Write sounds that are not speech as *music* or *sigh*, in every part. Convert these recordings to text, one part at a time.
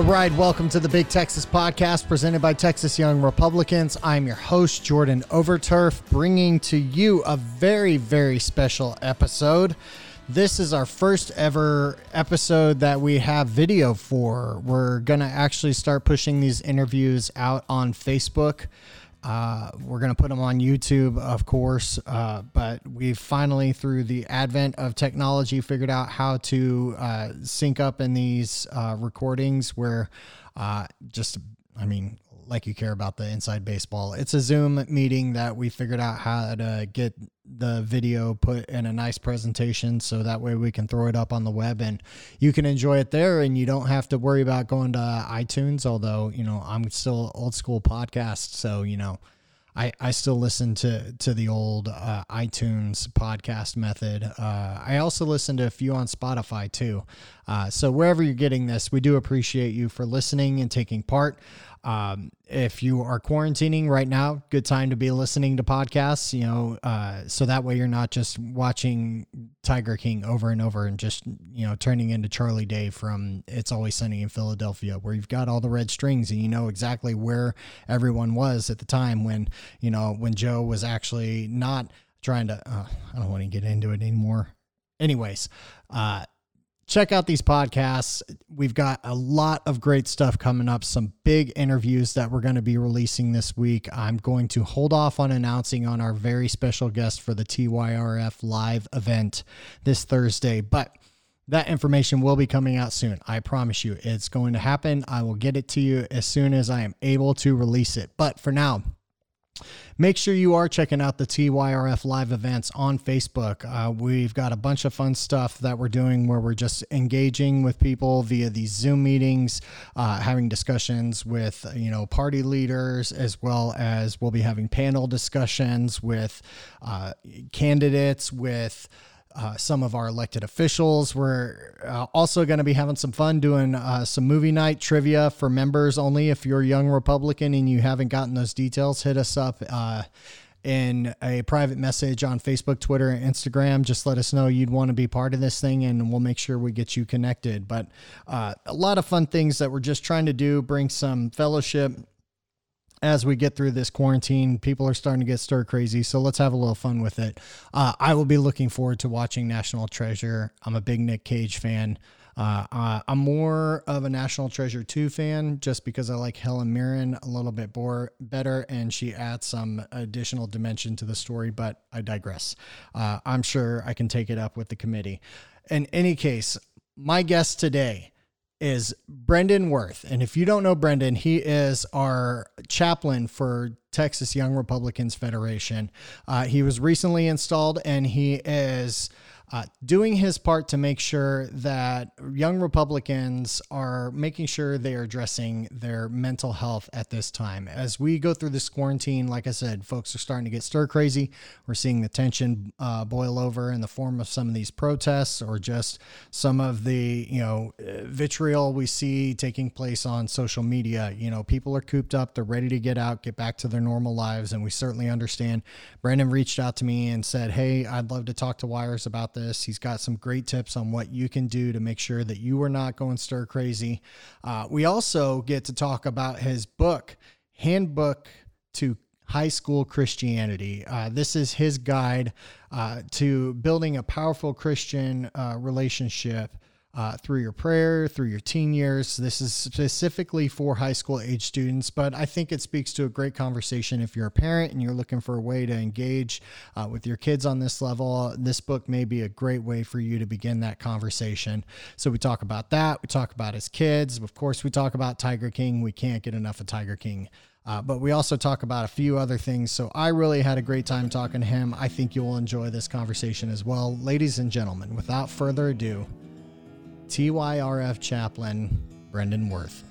All right, welcome to the Big Texas Podcast presented by Texas Young Republicans. I'm your host, Jordan Overturf, bringing to you a very, very special episode. This is our first ever episode that we have video for. We're going to actually start pushing these interviews out on Facebook. Uh, we're going to put them on YouTube, of course, uh, but we've finally, through the advent of technology, figured out how to uh, sync up in these uh, recordings where uh, just, I mean, like you care about the inside baseball. It's a Zoom meeting that we figured out how to get the video put in a nice presentation so that way we can throw it up on the web and you can enjoy it there and you don't have to worry about going to iTunes although you know I'm still old school podcast so you know I, I still listen to to the old uh, iTunes podcast method. Uh, I also listen to a few on Spotify too. Uh, so wherever you're getting this, we do appreciate you for listening and taking part. Um, if you are quarantining right now, good time to be listening to podcasts, you know, uh, so that way you're not just watching Tiger King over and over and just, you know, turning into Charlie Day from It's Always Sunny in Philadelphia, where you've got all the red strings and you know exactly where everyone was at the time when, you know, when Joe was actually not trying to, uh, I don't want to get into it anymore. Anyways, uh, check out these podcasts. We've got a lot of great stuff coming up, some big interviews that we're going to be releasing this week. I'm going to hold off on announcing on our very special guest for the TYRF live event this Thursday, but that information will be coming out soon. I promise you, it's going to happen. I will get it to you as soon as I am able to release it. But for now, Make sure you are checking out the TYRF live events on Facebook. Uh, we've got a bunch of fun stuff that we're doing where we're just engaging with people via these Zoom meetings, uh, having discussions with you know party leaders, as well as we'll be having panel discussions with uh, candidates with uh, some of our elected officials. We're uh, also going to be having some fun doing uh, some movie night trivia for members only. If you're a young Republican and you haven't gotten those details, hit us up uh, in a private message on Facebook, Twitter, and Instagram. Just let us know you'd want to be part of this thing, and we'll make sure we get you connected. But uh, a lot of fun things that we're just trying to do, bring some fellowship as we get through this quarantine. People are starting to get stir crazy, so let's have a little fun with it. Uh, I will be looking forward to watching National Treasure. I'm a big Nick Cage fan. Uh, uh, I'm more of a National Treasure 2 fan just because I like Helen Mirren a little bit more, better and she adds some additional dimension to the story, but I digress. Uh, I'm sure I can take it up with the committee. In any case, my guest today is Brendon Worth. And if you don't know Brendon, he is our chaplain for Texas Young Republicans Federation. Uh, he was recently installed and he is uh, doing his part to make sure that young Republicans are making sure they are addressing their mental health at this time. As we go through this quarantine, like I said, folks are starting to get stir crazy. We're seeing the tension uh, boil over in the form of some of these protests or just some of the, you know, vitriol we see taking place on social media. You know, people are cooped up, they're ready to get out, get back to their normal lives. And we certainly understand. Brendon reached out to me and said, Hey, I'd love to talk to YRs about this this. He's got some great tips on what you can do to make sure that you are not going stir crazy. Uh, we also get to talk about his book, Handbook to High School Christianity. Uh, this is his guide uh, to building a powerful Christian uh, relationship uh, through your prayer, through your teen years. This is specifically for high school age students, but I think it speaks to a great conversation if you're a parent and you're looking for a way to engage uh, with your kids on this level. This book may be a great way for you to begin that conversation. So we talk about that. We talk about his kids. Of course, we talk about Tiger King. We can't get enough of Tiger King. Uh, but we also talk about a few other things. So I really had a great time talking to him. I think you will enjoy this conversation as well. Ladies and gentlemen, without further ado, TYRF chaplain Brendon Worth.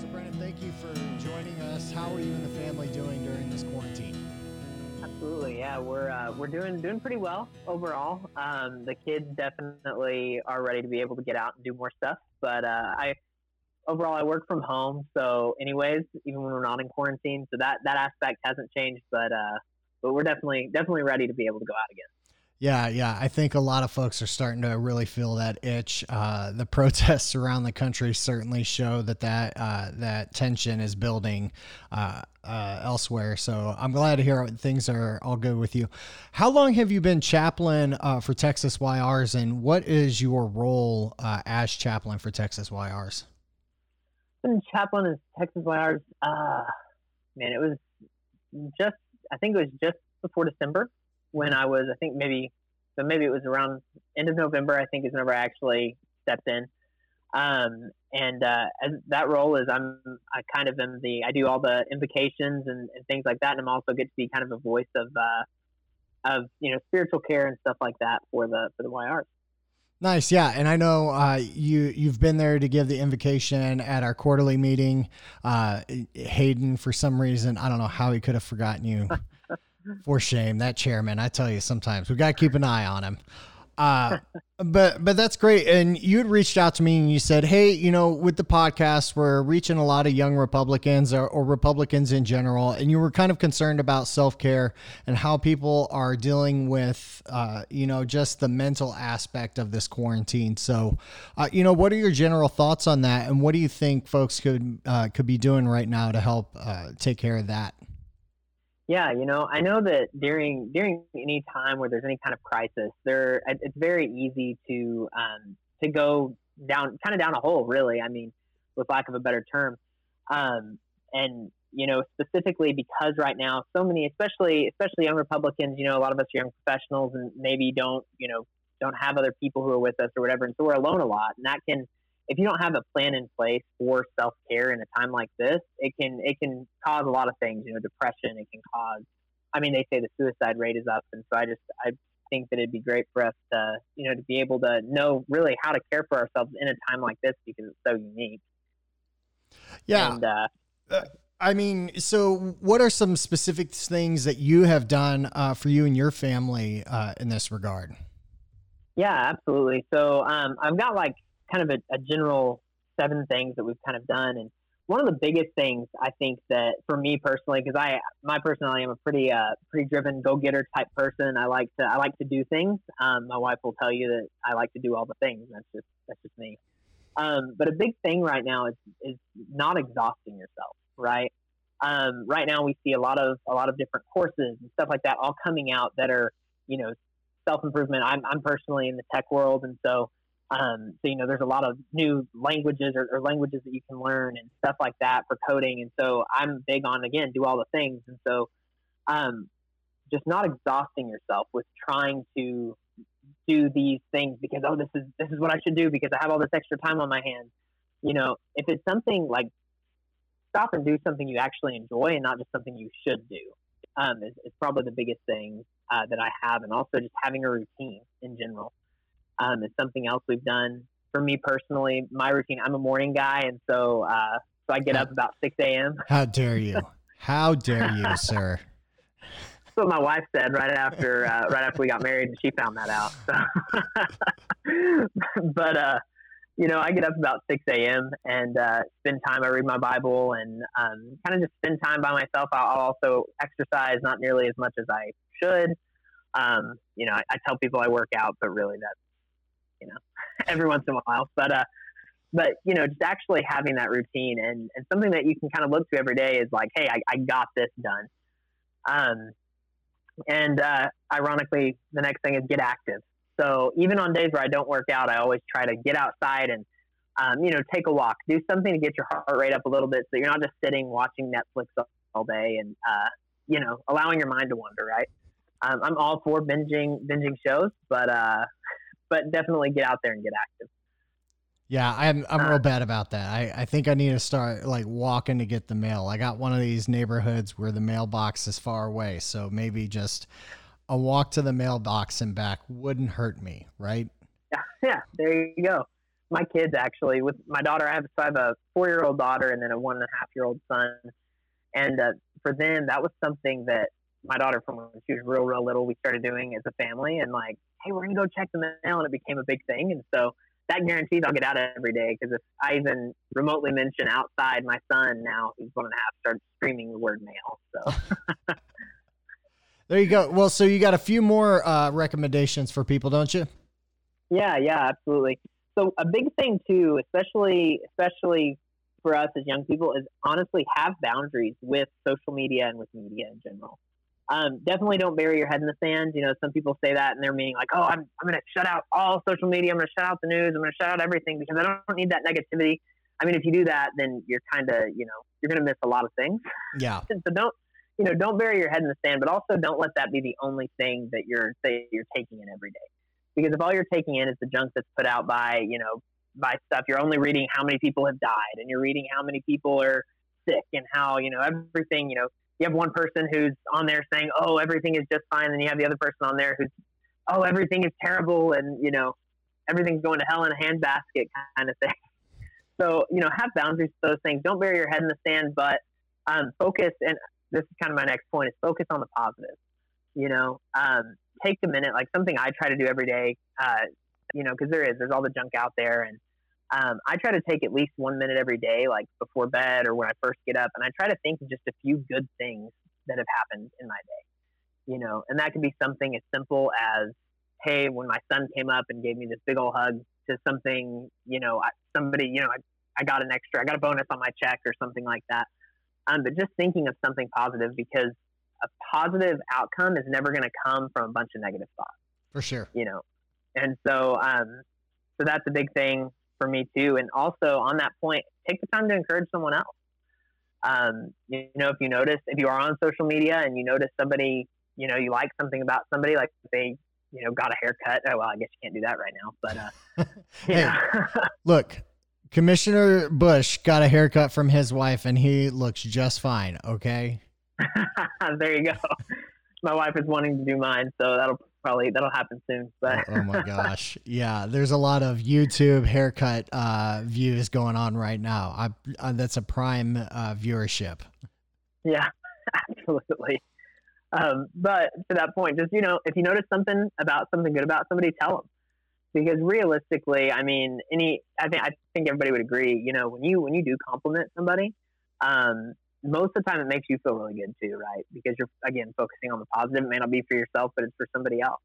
So, Brendon, thank you for joining us. How are you and the family doing during this quarantine? Absolutely, yeah, we're uh, we're doing doing pretty well overall. Um, the kids definitely are ready to be able to get out and do more stuff, but uh, I overall, I work from home. So, anyways, even when we're not in quarantine, so that that aspect hasn't changed. But uh, but we're definitely definitely ready to be able to go out again. Yeah, yeah. I think a lot of folks are starting to really feel that itch. Uh, the *laughs* protests around the country certainly show that that uh, that tension is building uh, uh elsewhere. So I'm glad to hear things are all good with you. How long have you been chaplain uh, for Texas YRs, and what is your role uh, as chaplain for Texas YRs? Been chaplain in Texas YRs. Uh man, it was just. I think it was just before December when I was, I think maybe, so maybe it was around end of November. I think is whenever I actually stepped in. Um, and uh, that role is, I'm I kind of am the I do all the invocations and, and things like that, and I'm also get to be kind of a voice of uh, of you know spiritual care and stuff like that for the for the YRs. Nice, yeah, and I know uh, you you've been there to give the invocation at our quarterly meeting. Uh, Hayden, for some reason, I don't know how he could have forgotten you. *laughs* For shame, that chairman. I tell you, sometimes we got to keep an eye on him. Uh, *laughs* but but that's great. And you had reached out to me and you said, "Hey, you know, with the podcast, we're reaching a lot of young Republicans or, or Republicans in general, and you were kind of concerned about self care and how people are dealing with, uh, you know, just the mental aspect of this quarantine. So, uh, you know, what are your general thoughts on that, and what do you think folks could uh, could be doing right now to help uh, take care of that?" Yeah, you know, I know that during during any time where there's any kind of crisis, there it's very easy to um, to go down kind of down a hole. Really, I mean, with lack of a better term, um, and you know, specifically because right now so many, especially especially young Republicans, you know, a lot of us are young professionals and maybe don't you know don't have other people who are with us or whatever, and so we're alone a lot, and that can if you don't have a plan in place for self care in a time like this, it can it can cause a lot of things. You know, depression. It can cause. I mean, they say the suicide rate is up, and so I just I think that it'd be great for us to you know to be able to know really how to care for ourselves in a time like this because it's so unique. Yeah. And, uh, uh, I mean, so what are some specific things that you have done uh, for you and your family uh, in this regard? Yeah, absolutely. So um, I've got like kind of a, a general seven things that we've kind of done. And one of the biggest things I think that for me personally, because I my personality, I'm a pretty uh, pretty driven go getter type person. I like to I like to do things. Um, my wife will tell you that I like to do all the things. That's just that's just me. Um, but a big thing right now is is not exhausting yourself. Right. Um, right now we see a lot of a lot of different courses and stuff like that all coming out that are you know self improvement. I'm I'm personally in the tech world, and so um, so you know, there's a lot of new languages or, or, languages that you can learn and stuff like that for coding. And so I'm big on again do all the things. And so, um, just not exhausting yourself with trying to do these things because oh this is this is what I should do because I have all this extra time on my hands. You know, if it's something like stop and do something you actually enjoy and not just something you should do. Um, is, is probably the biggest thing uh, that I have, and also just having a routine in general um, is something else we've done. For me personally, my routine, I'm a morning guy, and so uh, so I get up about 6 a.m. How dare you? *laughs* How dare you, *laughs* sir? That's what my wife said right after uh, right after we got married, and she found that out. So. *laughs* but uh, you know, I get up about 6 a.m. and uh, spend time. I read my Bible and um, kind of just spend time by myself. I'll also exercise, not nearly as much as I should. Um, you know, I, I, tell people I work out, but really that's you know, *laughs* every once in a while. But uh, but you know, just actually having that routine and, and something that you can kind of look to every day is like, hey, I, I got this done. Um, and uh, ironically, the next thing is get active. So even on days where I don't work out, I always try to get outside and um, you know take a walk, do something to get your heart rate up a little bit, so you're not just sitting watching Netflix all day and uh, you know allowing your mind to wander. Right. Um, I'm all for binging binging shows, but uh, *laughs* but definitely get out there and get active. Yeah, I'm I'm uh, real bad about that. I, I think I need to start like walking to get the mail. I got one of these neighborhoods where the mailbox is far away, so maybe just a walk to the mailbox and back wouldn't hurt me, right? Yeah, *laughs* yeah. There you go. My kids actually, with my daughter, I have so I have a four year old daughter and then a one and a half year old son, and uh, for them that was something that my daughter from when she was real real little we started doing as a family, and like hey, we're gonna go check the mail, and it became a big thing. And so that guarantees I'll get out every day because if I even remotely mention outside, my son now he's one and a half starts screaming the word mail. So. *laughs* there you go. Well, so you got a few more uh, recommendations for people, don't you? Yeah, yeah, absolutely. So a big thing too, especially especially for us as young people, is honestly have boundaries with social media and with media in general. Um, definitely don't bury your head in the sand. You know, some people say that and they're meaning like, oh, I'm, I'm going to shut out all social media. I'm going to shut out the news. I'm going to shut out everything because I don't need that negativity. I mean, if you do that, then you're kind of, you know, you're going to miss a lot of things. Yeah. *laughs* so don't, you know, don't bury your head in the sand, but also don't let that be the only thing that you're that you're taking in every day. Because if all you're taking in is the junk that's put out by, you know, by stuff, you're only reading how many people have died and you're reading how many people are sick and how, you know, everything, you know, you have one person who's on there saying, "Oh, everything is just fine," and you have the other person on there who's, "Oh, everything is terrible," and you know, everything's going to hell in a handbasket kind of thing. *laughs* So you know, have boundaries to those things. Don't bury your head in the sand, but um, focus. And this is kind of my next point: is focus on the positive. You know, um, take a minute, like something I try to do every day. Uh, you know, because there is there's all the junk out there, and um, I try to take at least one minute every day, like before bed or when I first get up, and I try to think of just a few good things that have happened in my day. You know, and that could be something as simple as, hey, when my son came up and gave me this big old hug, to something, you know, somebody, you know, I, I got an extra, I got a bonus on my check or something like that. Um, but just thinking of something positive because a positive outcome is never going to come from a bunch of negative thoughts. For sure. You know, and so, um, so that's a big thing for me too. And also on that point, take the time to encourage someone else. Um, you, know, if you notice, if you are on social media and you notice somebody, you know, you like something about somebody, like they, you know, got a haircut. Oh, well, I guess you can't do that right now, but, uh, *laughs* hey, *laughs* *laughs* look, Commissioner Bush got a haircut from his wife and he looks just fine. Okay. there you go. My wife is wanting to do mine, so that'll probably that'll happen soon. But oh, oh my *laughs* gosh, yeah, there's a lot of YouTube haircut uh, views going on right now. I, uh, that's a prime uh, viewership. Yeah, *laughs* absolutely. Um, but to that point, just you know, if you notice something about something good about somebody, tell them. Because realistically, I mean, any I think I think everybody would agree. You know, when you when you do compliment somebody, um, most of the time it makes you feel really good too, right? Because you're again focusing on the positive. It may not be for yourself, but it's for somebody else.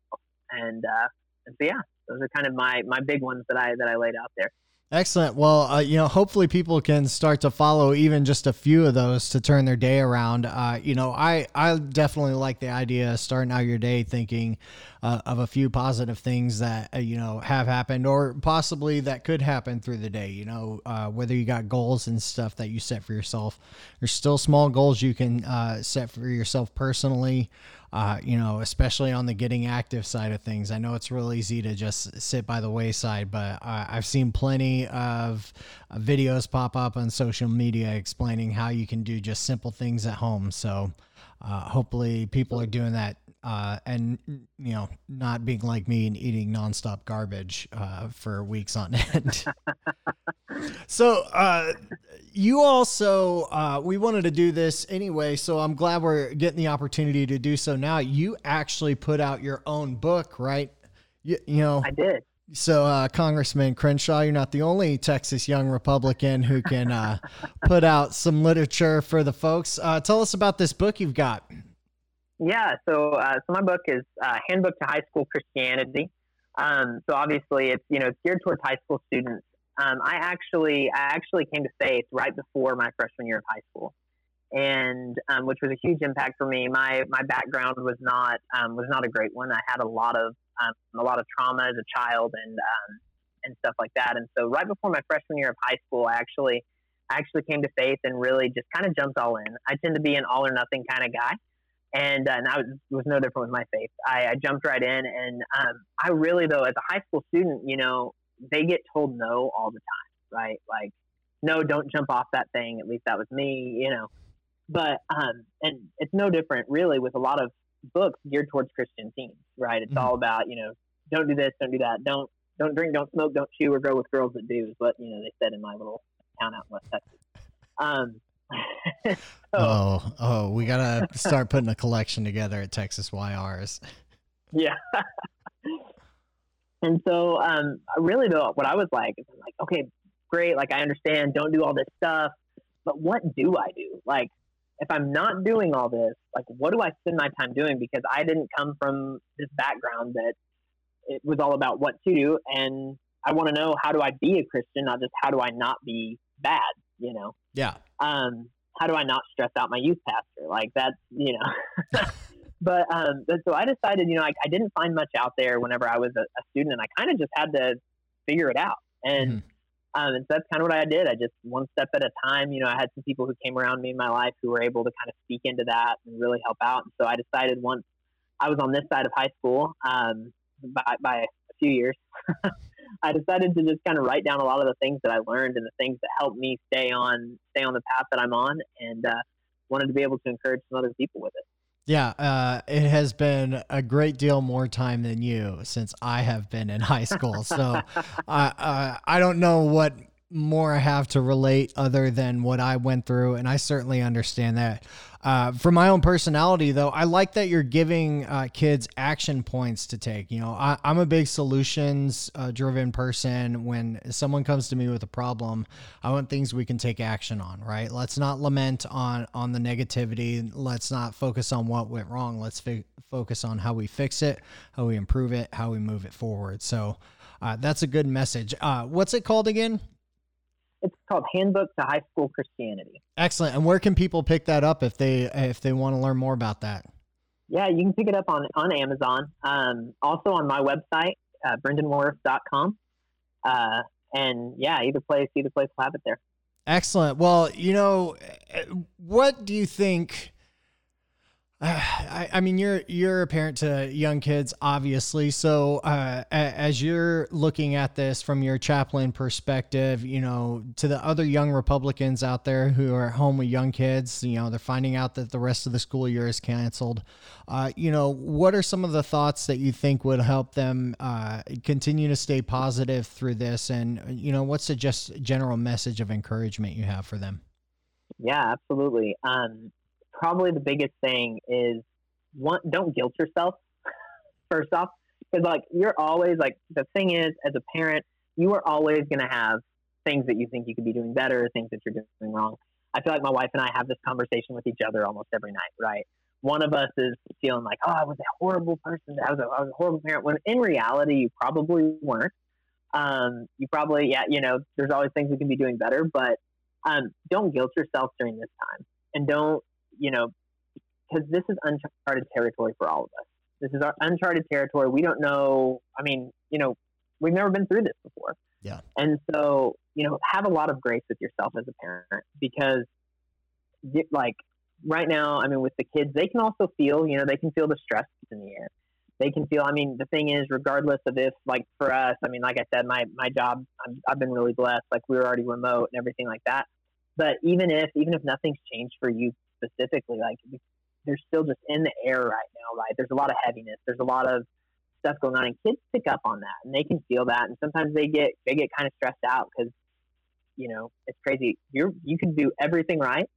And uh, and so yeah, those are kind of my my big ones that I that I laid out there. Excellent. Well, uh, you know, hopefully people can start to follow even just a few of those to turn their day around. Uh, you know, I I definitely like the idea of starting out your day thinking uh, of a few positive things that uh, you know have happened or possibly that could happen through the day. You know, uh, whether you got goals and stuff that you set for yourself, there's still small goals you can uh, set for yourself personally uh, you know, especially on the getting active side of things. I know it's real easy to just sit by the wayside, but uh, I've seen plenty of uh, videos pop up on social media explaining how you can do just simple things at home. So uh, hopefully people are doing that uh, and you know not being like me and eating nonstop garbage uh, for weeks on end. *laughs* so uh, you also uh, we wanted to do this anyway, so I'm glad we're getting the opportunity to do so now. You actually put out your own book, right? You, you know, I did. So, uh, Congressman Crenshaw, you're not the only Texas young Republican who can uh, *laughs* put out some literature for the folks. Uh, tell us about this book you've got. Yeah, so uh, so my book is uh, Handbook to High School Christianity. Um, so obviously, it's you know it's geared towards high school students. Um, I actually I actually came to faith right before my freshman year of high school, and um, which was a huge impact for me. My my background was not um, was not a great one. I had a lot of um, a lot of trauma as a child and um, and stuff like that. And so right before my freshman year of high school, I actually I actually came to faith and really just kind of jumped all in. I tend to be an all or nothing kind of guy and, uh, and I was, was no different with my faith. I, I jumped right in, and um, I really, though, as a high school student, you know, they get told no all the time, right? Like, no, don't jump off that thing. At least that was me, you know. But um, and it's no different, really, with a lot of books geared towards Christian teens, right? It's mm-hmm. all about, you know, don't do this, don't do that, don't don't drink, don't smoke, don't chew, or go with girls that do, is what you know they said in my little town out in West Texas. Um, *laughs* so, oh, oh, we gotta start putting a collection together at Texas YRs. Yeah. And so, um, really though, what I was like is I'm like, okay, great, like I understand, don't do all this stuff, but what do I do? Like, if I'm not doing all this, like, what do I spend my time doing? Because I didn't come from this background that it was all about what to do. And I want to know how do I be a Christian, not just how do I not be bad, you know? Yeah. Um, how do I not stress out my youth pastor? Like that's, you know, *laughs* but, um, but so I decided, you know, I, I didn't find much out there whenever I was a, a student and I kind of just had to figure it out. And, mm-hmm. Um, and so that's kind of what I did. I just one step at a time. You know, I had some people who came around me in my life who were able to kind of speak into that and really help out. And so I decided once I was on this side of high school um, by, by a few years, *laughs* I decided to just kind of write down a lot of the things that I learned and the things that helped me stay on stay on the path that I'm on, and uh, wanted to be able to encourage some other people with it. Yeah, uh, it has been a great deal more time than you since I have been in high school. So *laughs* uh, I don't know what more I have to relate other than what I went through, and I certainly understand that. Uh, for my own personality, though, I like that you're giving uh, kids action points to take. You know, I, am a big solutions uh, driven person. When someone comes to me with a problem, I want things we can take action on. Right? Let's not lament on on the negativity. Let's not focus on what went wrong. Let's fi- focus on how we fix it, how we improve it, how we move it forward. So. Uh, that's a good message. Uh, what's it called again? It's called Handbook to High School Christianity. Excellent. And where can people pick that up if they if they want to learn more about that? Yeah, you can pick it up on on Amazon. Um, also on my website, uh, brendonworth.com. Uh, and yeah, either place, either place will have it there. Excellent. Well, you know, what do you think? *sighs* I, I, mean, you're you're a parent to young kids, obviously. So, uh, as you're looking at this from your chaplain perspective, you know, to the other young Republicans out there who are at home with young kids, you know, they're finding out that the rest of the school year is canceled. Uh, you know, what are some of the thoughts that you think would help them uh, continue to stay positive through this? And you know, what's the just general message of encouragement you have for them? Yeah, absolutely. Um, probably the biggest thing is one, don't guilt yourself *laughs* first off, because like you're always like the thing is as a parent, you are always going to have things that you think you could be doing better, things that you're doing wrong. I feel like my wife and I have this conversation with each other almost every night, right? One of us is feeling like, oh, I was a horrible person. I was a, I was a horrible parent. When in reality, you probably weren't. Um, you probably, yeah, you know, there's always things we can be doing better, but um, don't guilt yourself during this time, and don't you know, because this is uncharted territory for all of us. This is our uncharted territory. We don't know. I mean, you know, we've never been through this before. Yeah. And so, you know, have a lot of grace with yourself as a parent because, like, right now, I mean, with the kids, they can also feel, you know, they can feel the stress in the air. They can feel. I mean, the thing is, regardless of if, like, for us, I mean, like I said, my my job, i I've been really blessed. Like, we were already remote and everything like that. But even if even if nothing's changed for you specifically, like they're still just in the air right now, right? There's a lot of heaviness. There's a lot of stuff going on, and kids pick up on that, and they can feel that, and sometimes they get they get kind of stressed out because you know it's crazy. You you can do everything right,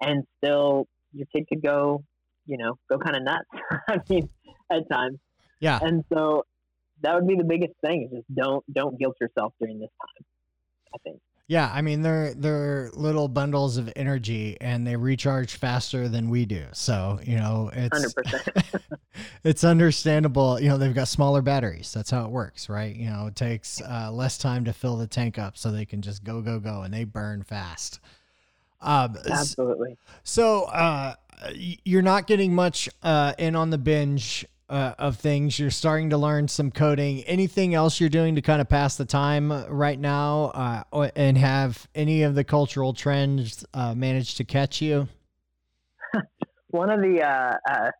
and still your kid could go, you know, go kind of nuts. *laughs* I mean, at times. Yeah. And so that would be the biggest thing is just don't don't guilt yourself during this time. I think. Yeah, I mean they're they're little bundles of energy and they recharge faster than we do. So, you know, it's *laughs* it's understandable. You know, they've got smaller batteries. That's how it works, right? You know, it takes uh, less time to fill the tank up so they can just go go go and they burn fast. Um, Absolutely. So, uh, you're not getting much uh, in on the binge uh, of things. You're starting to learn some coding. Anything else you're doing to kind of pass the time right now, uh, and have any of the cultural trends uh, managed to catch you? *laughs* One of the uh, uh,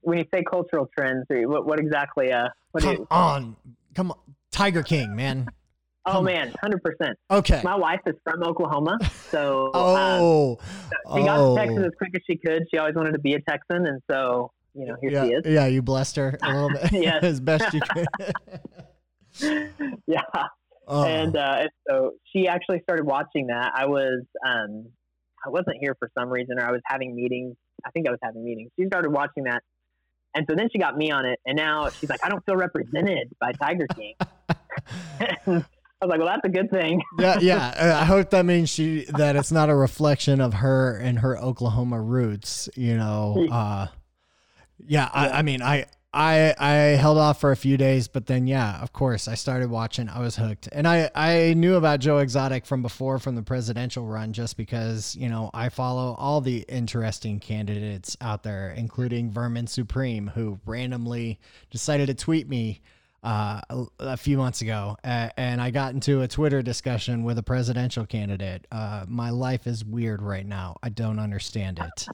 when you say cultural trends, what, what exactly? Uh, what come you, on, come on, Tiger King, man. *laughs* Oh man, hundred percent. Okay. My wife is from Oklahoma, so *laughs* oh, um, she got to Texas oh. as quick as she could. She always wanted to be a Texan, and so you know, here yeah, she is. Yeah, you blessed her a little bit *laughs* *laughs* yes. as best you *laughs* could. yeah. Oh. And uh, so she actually started watching that. I was um, I wasn't here for some reason, or I was having meetings. I think I was having meetings. She started watching that, and so then she got me on it, and now she's like, I don't feel represented by Tiger King. I was like, well, that's a good thing. yeah, yeah. I hope that means she that it's not a reflection of her and her Oklahoma roots. You know. Uh, yeah, I, I mean, I I I held off for a few days, but then yeah, of course, I started watching. I was hooked, and I I knew about Joe Exotic from before from the presidential run, just because you know I follow all the interesting candidates out there, including Vermin Supreme, who randomly decided to tweet me. Uh, a, a, few months ago, uh, and I got into a Twitter discussion with a presidential candidate. Uh, my life is weird right now. I don't understand it.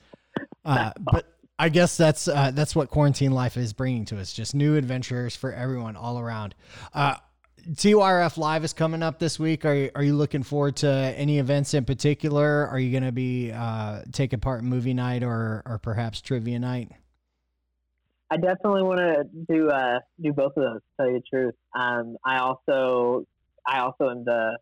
Uh, but I guess that's uh, that's what quarantine life is bringing to us. Just new adventures for everyone all around. Uh, TYRF Live is coming up this week. Are you, are you looking forward to any events in particular? Are you going to be uh, taking part in movie night or or perhaps trivia night? I definitely want to do uh, do both of those. To tell you the truth, um, I also I also am the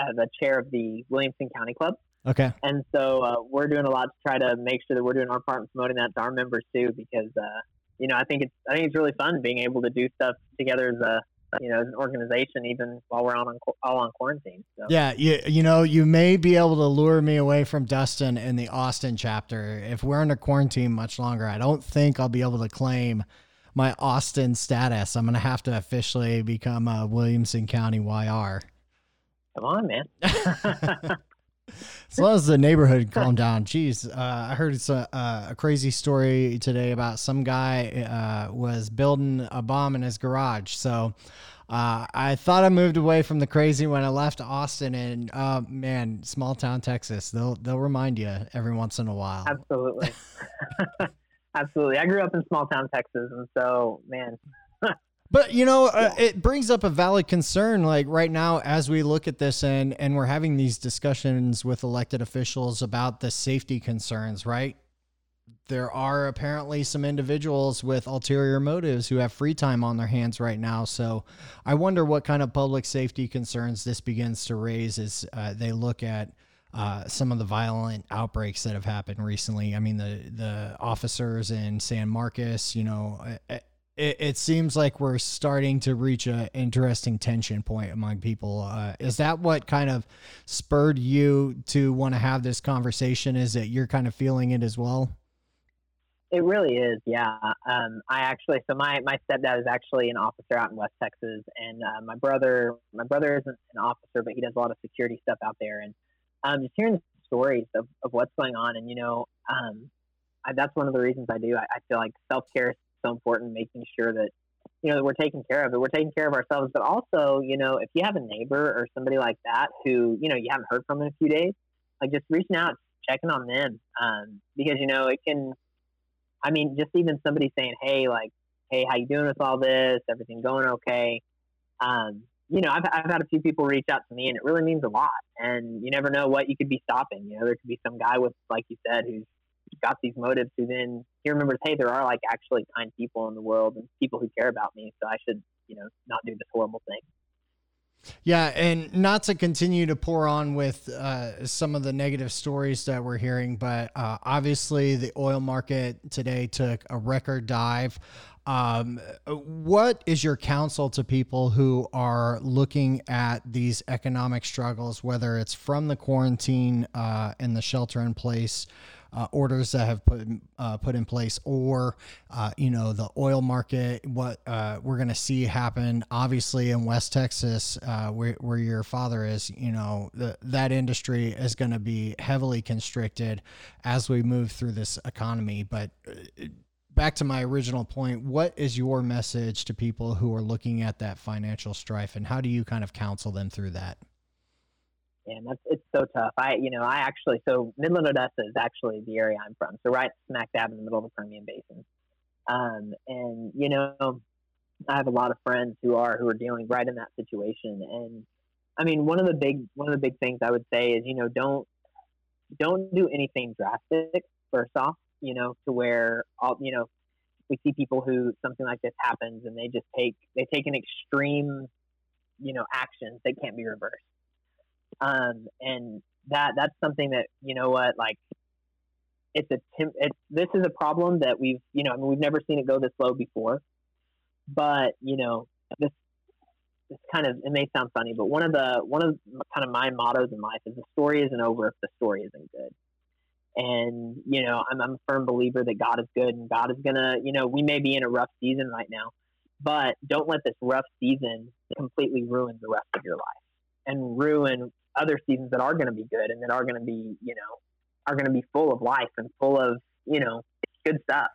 uh, the chair of the Williamson County Club. Okay. And so uh, we're doing a lot to try to make sure that we're doing our part in promoting that to our members too, because uh, you know I think it's I think it's really fun being able to do stuff together as a you know as an organization, even while we're on, on all on quarantine. So. Yeah, you you know you may be able to lure me away from Dustin in the Austin chapter if we're under quarantine much longer. I don't think I'll be able to claim my Austin status. I'm gonna have to officially become a Williamson County YR. Come on, man. *laughs* as as the neighborhood calmed down. Jeez, uh, I heard a, uh, a, crazy story today about some guy uh, was building a bomb in his garage. So uh, I thought I moved away from the crazy when I left Austin, and uh, man, small town Texas, they'll they'll remind you every once in a while. Absolutely, *laughs* absolutely. I grew up in small town Texas, and so man. But you know, uh, it brings up a valid concern. Like right now, as we look at this and and we're having these discussions with elected officials about the safety concerns, right? There are apparently some individuals with ulterior motives who have free time on their hands right now. So I wonder what kind of public safety concerns this begins to raise as uh, they look at uh, some of the violent outbreaks that have happened recently. I mean, the the officers in San Marcos, you know, it, it seems like we're starting to reach an interesting tension point among people. Uh, is that what kind of spurred you to want to have this conversation? Is that you're kind of feeling it as well? It really is, yeah. Um, I actually, so my, my stepdad is actually an officer out in West Texas, and uh, my brother, my brother isn't an officer, but he does a lot of security stuff out there. And um, just hearing stories of, of what's going on, and you know, um, I, that's one of the reasons I do. I, I feel like self care is so important, making sure that you know that we're taking care of it. We're taking care of ourselves, but also, you know, if you have a neighbor or somebody like that who you know you haven't heard from in a few days, like just reaching out, checking on them, um, because you know it can. I mean, just even somebody saying, "Hey, like, hey, how you doing with all this? Everything going okay?" Um, you know, I've, I've had a few people reach out to me, and it really means a lot. And you never know what you could be stopping. You know, there could be some guy with, like you said, who's got these motives who then he remembers, hey, there are like actually kind people in the world and people who care about me, so I should, you know, not do this horrible thing. Yeah, and not to continue to pour on with uh, some of the negative stories that we're hearing, but uh, obviously the oil market today took a record dive. Um, what is your counsel to people who are looking at these economic struggles, whether it's from the quarantine uh, and the shelter in place? Uh, orders that have put uh, put in place, or uh, you know the oil market. What uh, we're going to see happen, obviously in West Texas, uh, where where your father is, you know the, that industry is going to be heavily constricted as we move through this economy. But back to my original point, what is your message to people who are looking at that financial strife, and how do you kind of counsel them through that? And that's it's so tough. I you know I actually so Midland Odessa is actually the area I'm from, so right smack dab in the middle of the Permian Basin. Um, and you know I have a lot of friends who are who are dealing right in that situation, and I mean one of the big one of the big things I would say is you know don't don't do anything drastic first off, you know to where all you know we see people who something like this happens and they just take they take an extreme you know actions that can't be reversed um, and that that's something that you know what like it's a it's this is a problem that we've you know I mean we've never seen it go this low before, but you know this it's kind of it may sound funny, but one of the one of kind of my mottos in life is the story isn't over if the story isn't good. And you know, I'm, I'm a firm believer that God is good and God is gonna, you know, we may be in a rough season right now, but don't let this rough season completely ruin the rest of your life and ruin other seasons that are going to be good and that are going to be, you know, are going to be full of life and full of, you know, good stuff.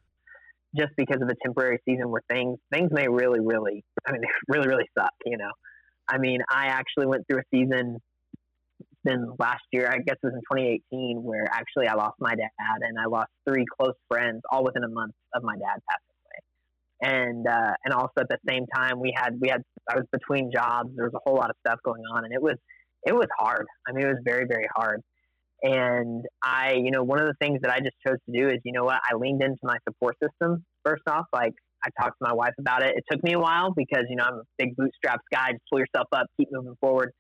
Just because of a temporary season where things things may really, really, *laughs* I mean, really, really suck. You know, I mean, I actually went through a season then last year, I guess it was in 2018, where actually I lost my dad and I lost three close friends all within a month of my dad passing away. And uh, and also at the same time, we had we had I was between jobs. There was a whole lot of stuff going on, and it was it was hard. I mean, it was very very hard. And I, you know, one of the things that I just chose to do is, you know what, I leaned into my support system first off. Like I talked to my wife about it. It took me a while because you know I'm a big bootstraps guy. Just pull yourself up, keep moving forward.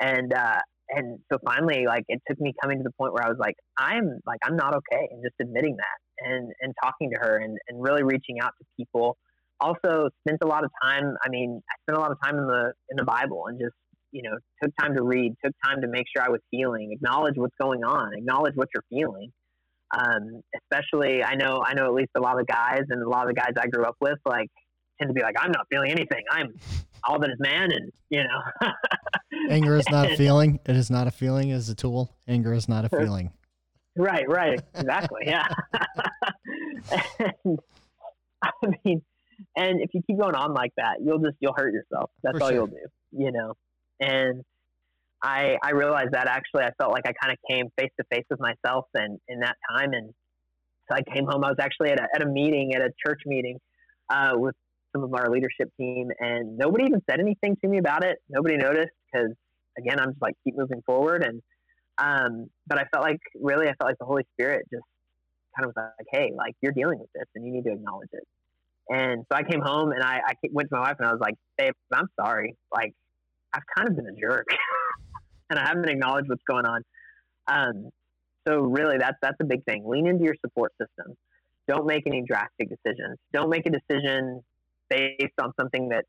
And uh, and so finally, like it took me coming to the point where I was like, I'm like I'm not okay, and just admitting that, and and talking to her, and and really reaching out to people. Also, spent a lot of time. I mean, I spent a lot of time in the in the Bible, and just you know took time to read, took time to make sure I was healing, acknowledge what's going on, acknowledge what you're feeling. Um, especially, I know I know at least a lot of guys, and a lot of the guys I grew up with, like tend to be like, I'm not feeling anything. I'm all that is man, and you know. *laughs* Anger is not a feeling. It is not a feeling. It is a tool. Anger is not a feeling. Right. Right. Exactly. Yeah. *laughs* and, I mean, and if you keep going on like that, you'll just you'll hurt yourself. That's For all sure. you'll do. You know. And I I realized that actually I felt like I kind of came face to face with myself and in that time and so I came home. I was actually at a at a meeting at a church meeting uh, with some of our leadership team, and nobody even said anything to me about it. Nobody noticed because, again, I'm just like keep moving forward. And um, but I felt like really, I felt like the Holy Spirit just kind of was like, hey, like you're dealing with this, and you need to acknowledge it. And so I came home and I, I went to my wife and I was like, babe, I'm sorry. Like I've kind of been a jerk, *laughs* and I haven't acknowledged what's going on. Um, so really, that's that's a big thing. Lean into your support system. Don't make any drastic decisions. Don't make a decision based on something that,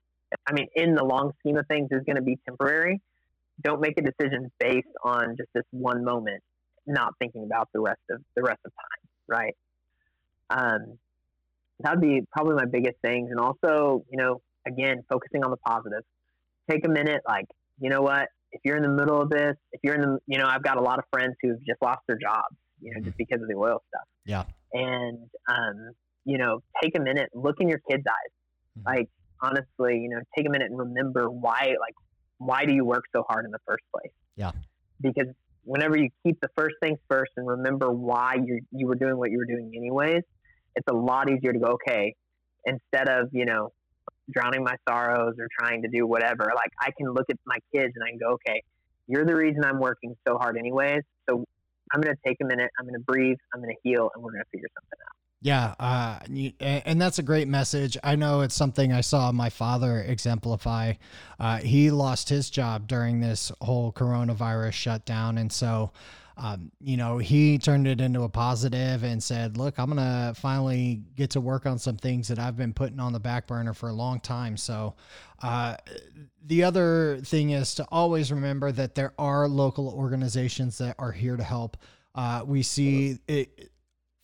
I mean, in the long scheme of things is going to be temporary. Don't make a decision based on just this one moment, not thinking about the rest of the rest of time, right? Um, that'd be probably my biggest things. And also, you know, again, focusing on the positive. Take a minute, like, you know what? If you're in the middle of this, if you're in the, you know, I've got a lot of friends who've just lost their jobs, you know, just because of the oil stuff. Yeah. And, um, you know, take a minute, look in your kids' eyes. Mm-hmm. Like honestly, you know, take a minute and remember why like why do you work so hard in the first place? Yeah. Because whenever you keep the first things first and remember why you you were doing what you were doing anyways, it's a lot easier to go, okay, instead of, you know, drowning my sorrows or trying to do whatever, like I can look at my kids and I can go, okay, you're the reason I'm working so hard anyways. So I'm going to take a minute, I'm going to breathe, I'm going to heal, and we're going to figure something out. Yeah, uh, and that's a great message. I know it's something I saw my father exemplify. Uh, he lost his job during this whole coronavirus shutdown, and so um, you know, he turned it into a positive and said, "Look, I'm gonna finally get to work on some things that I've been putting on the back burner for a long time." So, uh, the other thing is to always remember that there are local organizations that are here to help. Uh, we see it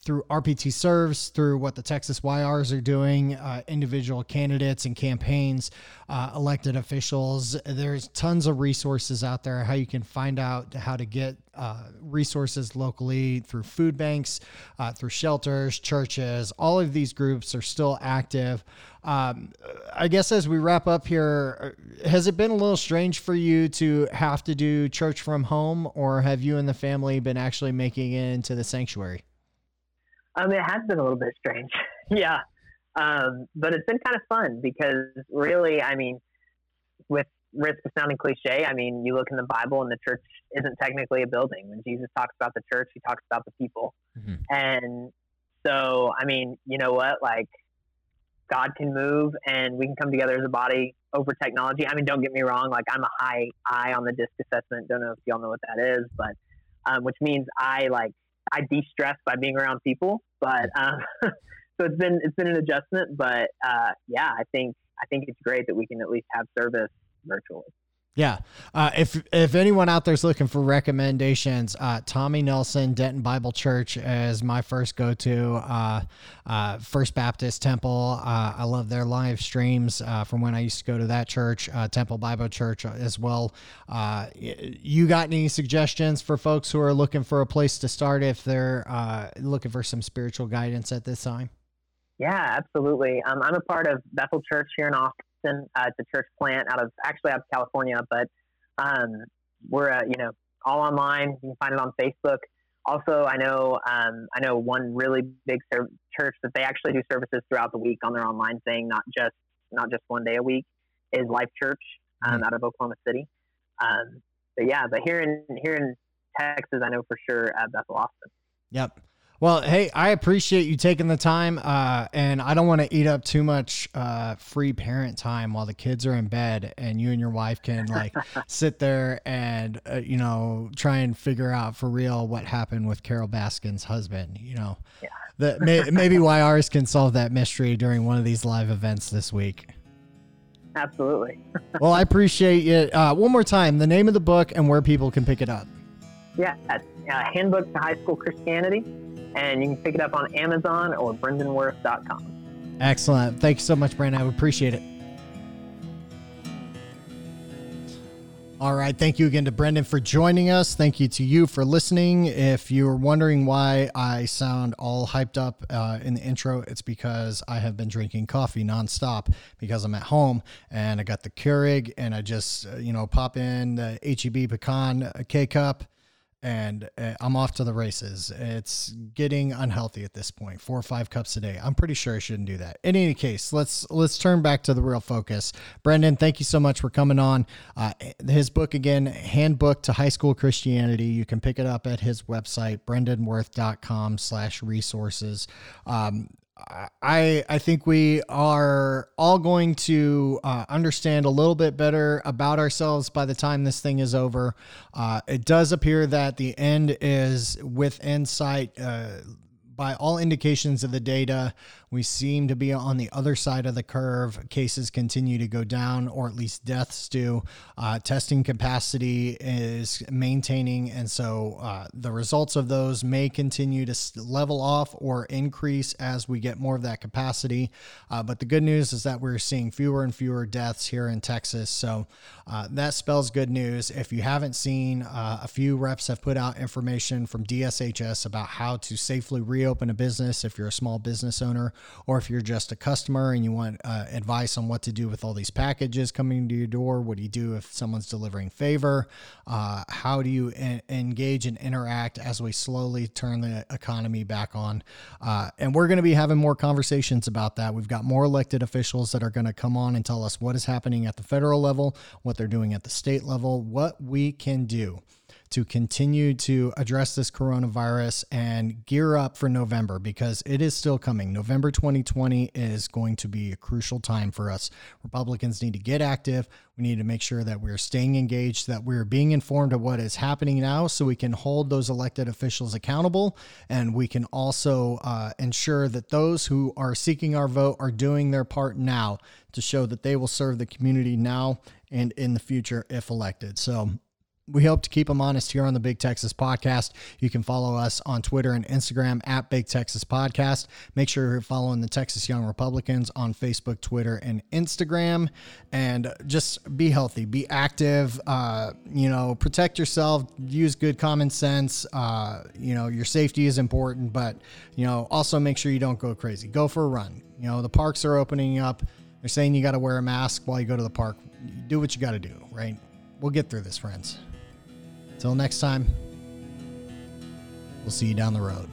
through RPT serves, through what the Texas YRs are doing, uh, individual candidates and campaigns, uh, elected officials. There's tons of resources out there how you can find out how to get uh, resources locally through food banks, uh, through shelters, churches. All of these groups are still active. Um, I guess as we wrap up here, has it been a little strange for you to have to do church from home, or have you and the family been actually making it into the sanctuary? Um, it has been a little bit strange. *laughs* yeah. Um, but it's been kind of fun because really, I mean, with risk of sounding cliche, I mean, you look in the Bible and the church isn't technically a building. When Jesus talks about the church, he talks about the people. Mm-hmm. And so, I mean, you know what? Like, God can move and we can come together as a body over technology. I mean, don't get me wrong. Like, I'm a high eye on the disc assessment. Don't know if y'all know what that is, but um, which means I like I de-stress by being around people, but um, *laughs* so it's been it's been an adjustment. But uh, yeah, I think I think it's great that we can at least have service virtually. Yeah. Uh, if if anyone out there's looking for recommendations, uh, Tommy Nelson, Denton Bible Church is my first go to. Uh, uh, first Baptist Temple. Uh, I love their live streams uh, from when I used to go to that church, Temple Bible Church as well. you got any suggestions for folks who are looking for a place to start if they're looking for some spiritual guidance at this time? Yeah, absolutely. Um, I'm a part of Bethel Church here in Austin. Austin. Uh, it's a church plant out of actually out of California, but um, we're uh, you know all online. You can find it on Facebook. Also, I know um, I know one really big church that they actually do services throughout the week on their online thing, not just not just one day a week. Is Life Church um, mm-hmm. out of Oklahoma City. Um, but yeah, but here in here in Texas, I know for sure uh, Bethel Austin. Yep. Well, hey, I appreciate you taking the time, uh, and I don't want to eat up too much uh, free parent time while the kids are in bed, and you and your wife can like *laughs* sit there and uh, you know try and figure out for real what happened with Carole Baskin's husband. You know, yeah. that may, maybe YRs can solve that mystery during one of these live events this week. Absolutely. *laughs* well, I appreciate it. Uh, one more time, the name of the book and where people can pick it up. Yeah, at, uh, Handbook to High School Christianity and you can pick it up on Amazon or brendonworth.com. Excellent. Thank you so much, Brandon. I appreciate it. All right. Thank you again to Brendon for joining us. Thank you to you for listening. If you're wondering why I sound all hyped up uh, in the intro, it's because I have been drinking coffee nonstop because I'm at home and I got the Keurig and I just, uh, you know, pop in the HEB pecan K cup and uh, I'm off to the races. It's getting unhealthy at this point. Four or five cups a day. I'm pretty sure I shouldn't do that. In any case, let's let's turn back to the real focus. Brendon, thank you so much for coming on. Uh, his book again, Handbook to High School Christianity. You can pick it up at his website, brendonworth.com/resources. Um, I I think we are all going to uh, understand a little bit better about ourselves by the time this thing is over. Uh, it does appear that the end is within sight. Uh, by all indications of the data, we seem to be on the other side of the curve. Cases continue to go down, or at least deaths do. Uh, testing capacity is maintaining, and so uh, the results of those may continue to level off or increase as we get more of that capacity. Uh, but the good news is that we're seeing fewer and fewer deaths here in Texas. So uh, that spells good news. If you haven't seen, uh, a few reps have put out information from DSHS about how to safely reopen a business if you're a small business owner or if you're just a customer and you want uh, advice on what to do with all these packages coming to your door, what do you do if someone's delivering favor? Uh, how do you en- engage and interact as we slowly turn the economy back on? Uh, and we're going to be having more conversations about that. We've got more elected officials that are going to come on and tell us what is happening at the federal level, what they're doing at the state level, what we can do to continue to address this coronavirus and gear up for November because it is still coming. November 2020 is going to be a crucial time for us. Republicans need to get active. We need to make sure that we're staying engaged, that we're being informed of what is happening now so we can hold those elected officials accountable. And we can also uh, ensure that those who are seeking our vote are doing their part now to show that they will serve the community now and in the future if elected. So we hope to keep them honest here on the Big Texas Podcast. You can follow us on Twitter and Instagram at Big Texas Podcast. Make sure you're following the Texas Young Republicans on Facebook, Twitter, and Instagram. And just be healthy, be active. Uh, you know, protect yourself. Use good common sense. Uh, you know, your safety is important, but you know, also make sure you don't go crazy. Go for a run. You know, the parks are opening up. They're saying you got to wear a mask while you go to the park. Do what you got to do, right? We'll get through this, friends. Until next time, we'll see you down the road.